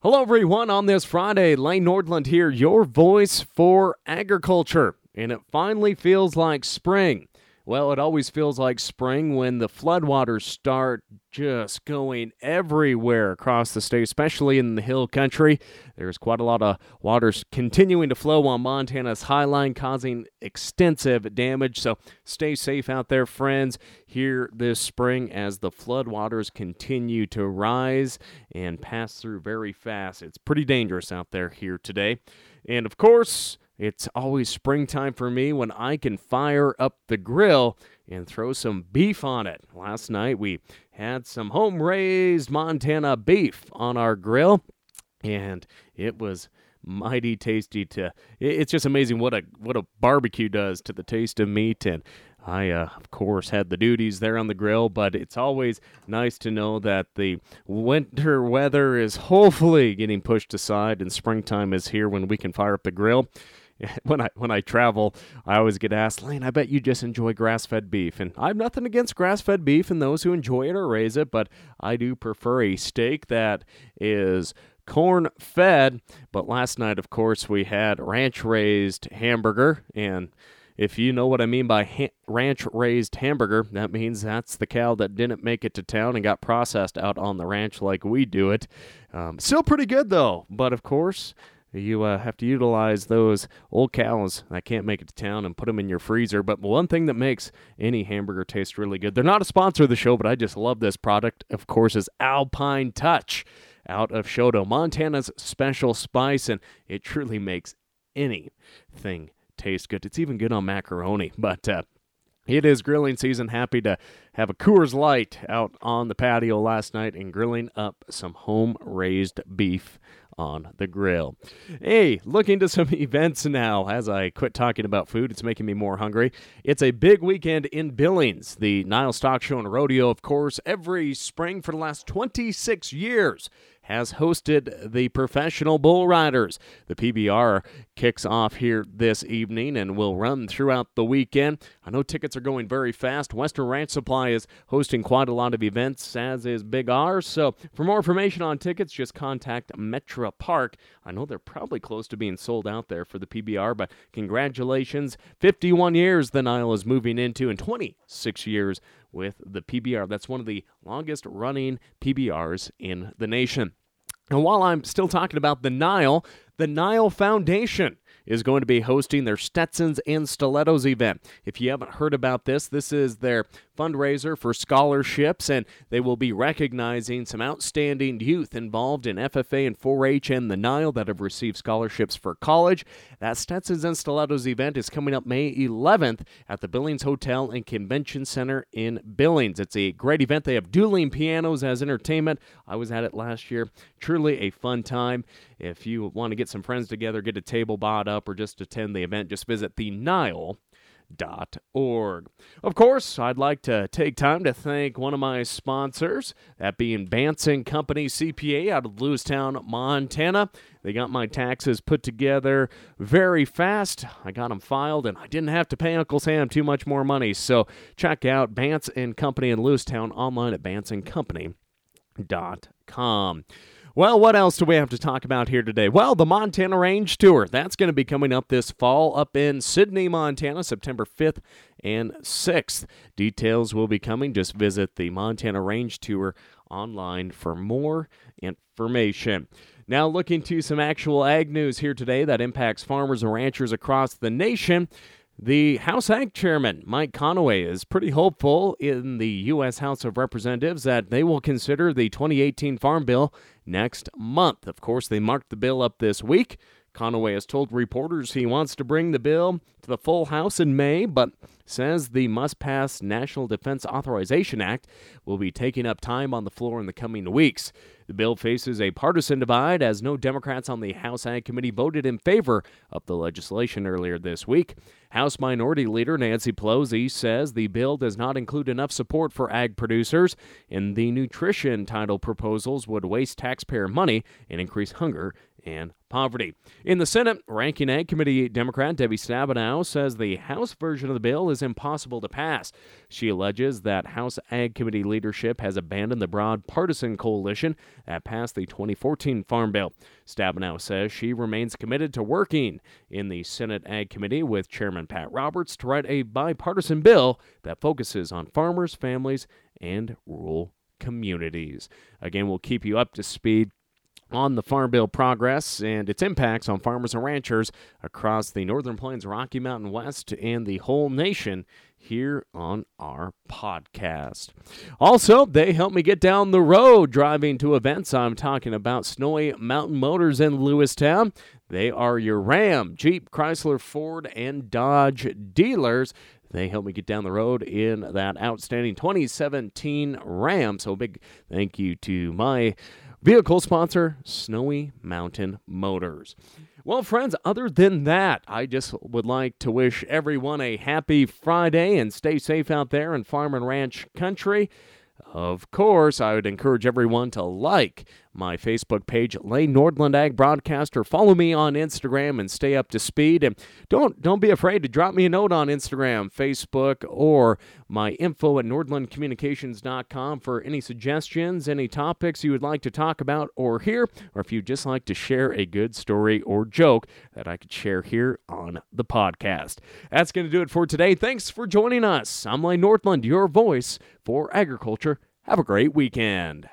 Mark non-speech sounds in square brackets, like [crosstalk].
Hello, everyone. On this Friday, Lane Nordland here, your voice for agriculture. And it finally feels like spring. Well, it always feels like spring when the floodwaters start just going everywhere across the state, especially in the hill country. There's quite a lot of waters continuing to flow on Montana's highline, causing extensive damage. So stay safe out there, friends, here this spring as the floodwaters continue to rise and pass through very fast. It's pretty dangerous out there here today. And of course, it's always springtime for me when I can fire up the grill and throw some beef on it. Last night we had some home raised Montana beef on our grill, and it was mighty tasty to it's just amazing what a what a barbecue does to the taste of meat and I, uh, of course, had the duties there on the grill, but it's always nice to know that the winter weather is hopefully getting pushed aside and springtime is here when we can fire up the grill. [laughs] when I when I travel, I always get asked, Lane, I bet you just enjoy grass fed beef. And I have nothing against grass fed beef and those who enjoy it or raise it, but I do prefer a steak that is corn fed. But last night, of course, we had ranch raised hamburger. And if you know what I mean by ha- ranch raised hamburger, that means that's the cow that didn't make it to town and got processed out on the ranch like we do it. Um, still pretty good, though. But of course, you uh, have to utilize those old cows that can't make it to town and put them in your freezer. But one thing that makes any hamburger taste really good, they're not a sponsor of the show, but I just love this product, of course, is Alpine Touch out of Choteau, Montana's special spice, and it truly makes anything taste good. It's even good on macaroni, but uh, it is grilling season. Happy to have a Coors Light out on the patio last night and grilling up some home raised beef on the grill. Hey, looking to some [laughs] events now. As I quit talking about food, it's making me more hungry. It's a big weekend in Billings. The Nile Stock Show and Rodeo, of course, every spring for the last 26 years has hosted the professional bull riders. The PBR kicks off here this evening and will run throughout the weekend. I know tickets are going very fast. Western Ranch Supply is hosting quite a lot of events, as is Big R. So, for more information on tickets, just contact Metra Park. I know they're probably close to being sold out there for the PBR, but congratulations. 51 years the Nile is moving into, and 26 years with the PBR. That's one of the longest running PBRs in the nation. And while I'm still talking about the Nile, the Nile Foundation is going to be hosting their Stetsons and Stilettos event. If you haven't heard about this, this is their fundraiser for scholarships, and they will be recognizing some outstanding youth involved in FFA and 4 H and the Nile that have received scholarships for college. That Stetsons and Stilettos event is coming up May 11th at the Billings Hotel and Convention Center in Billings. It's a great event. They have dueling pianos as entertainment. I was at it last year. Truly a fun time. If you want to get some friends together, get a table bought up, or just attend the event, just visit the Nile Of course, I'd like to take time to thank one of my sponsors, that being Banson Company CPA out of Lewistown, Montana. They got my taxes put together very fast. I got them filed, and I didn't have to pay Uncle Sam too much more money. So check out Banson Company in Lewistown online at bansoncompany.com. Well, what else do we have to talk about here today? Well, the Montana Range Tour. That's going to be coming up this fall up in Sidney, Montana, September 5th and 6th. Details will be coming. Just visit the Montana Range Tour online for more information. Now, looking to some actual ag news here today that impacts farmers and ranchers across the nation. The House Ag Chairman, Mike Conaway, is pretty hopeful in the U.S. House of Representatives that they will consider the 2018 Farm Bill next month. Of course, they marked the bill up this week. Conaway has told reporters he wants to bring the bill to the full House in May, but says the must pass National Defense Authorization Act will be taking up time on the floor in the coming weeks. The bill faces a partisan divide as no Democrats on the House Ag Committee voted in favor of the legislation earlier this week. House Minority Leader Nancy Pelosi says the bill does not include enough support for ag producers, and the nutrition title proposals would waste taxpayer money and increase hunger and poverty. In the Senate, Ranking Ag Committee Democrat Debbie Stabenow says the House version of the bill is impossible to pass. She alleges that House Ag Committee leadership has abandoned the broad partisan coalition that passed the 2014 Farm Bill. Stabenow says she remains committed to working in the Senate Ag Committee with Chairman Pat Roberts to write a bipartisan bill that focuses on farmers, families, and rural communities. Again, we'll keep you up to speed on the Farm Bill progress and its impacts on farmers and ranchers across the Northern Plains, Rocky Mountain West, and the whole nation here on our podcast. Also, they help me get down the road driving to events. I'm talking about Snowy Mountain Motors in Lewistown. They are your Ram, Jeep, Chrysler, Ford, and Dodge dealers. They helped me get down the road in that outstanding 2017 Ram. So, big thank you to my Vehicle sponsor, Snowy Mountain Motors. Well, friends, other than that, I just would like to wish everyone a happy Friday and stay safe out there in farm and ranch country. Of course, I would encourage everyone to like my Facebook page, Lane Nordland Ag Broadcaster. Follow me on Instagram and stay up to speed. And don't don't be afraid to drop me a note on Instagram, Facebook, or my info at nordlandcommunications.com for any suggestions, any topics you would like to talk about or hear, or if you'd just like to share a good story or joke that I could share here on the podcast. That's going to do it for today. Thanks for joining us. I'm Lane Nordland, your voice for agriculture. Have a great weekend.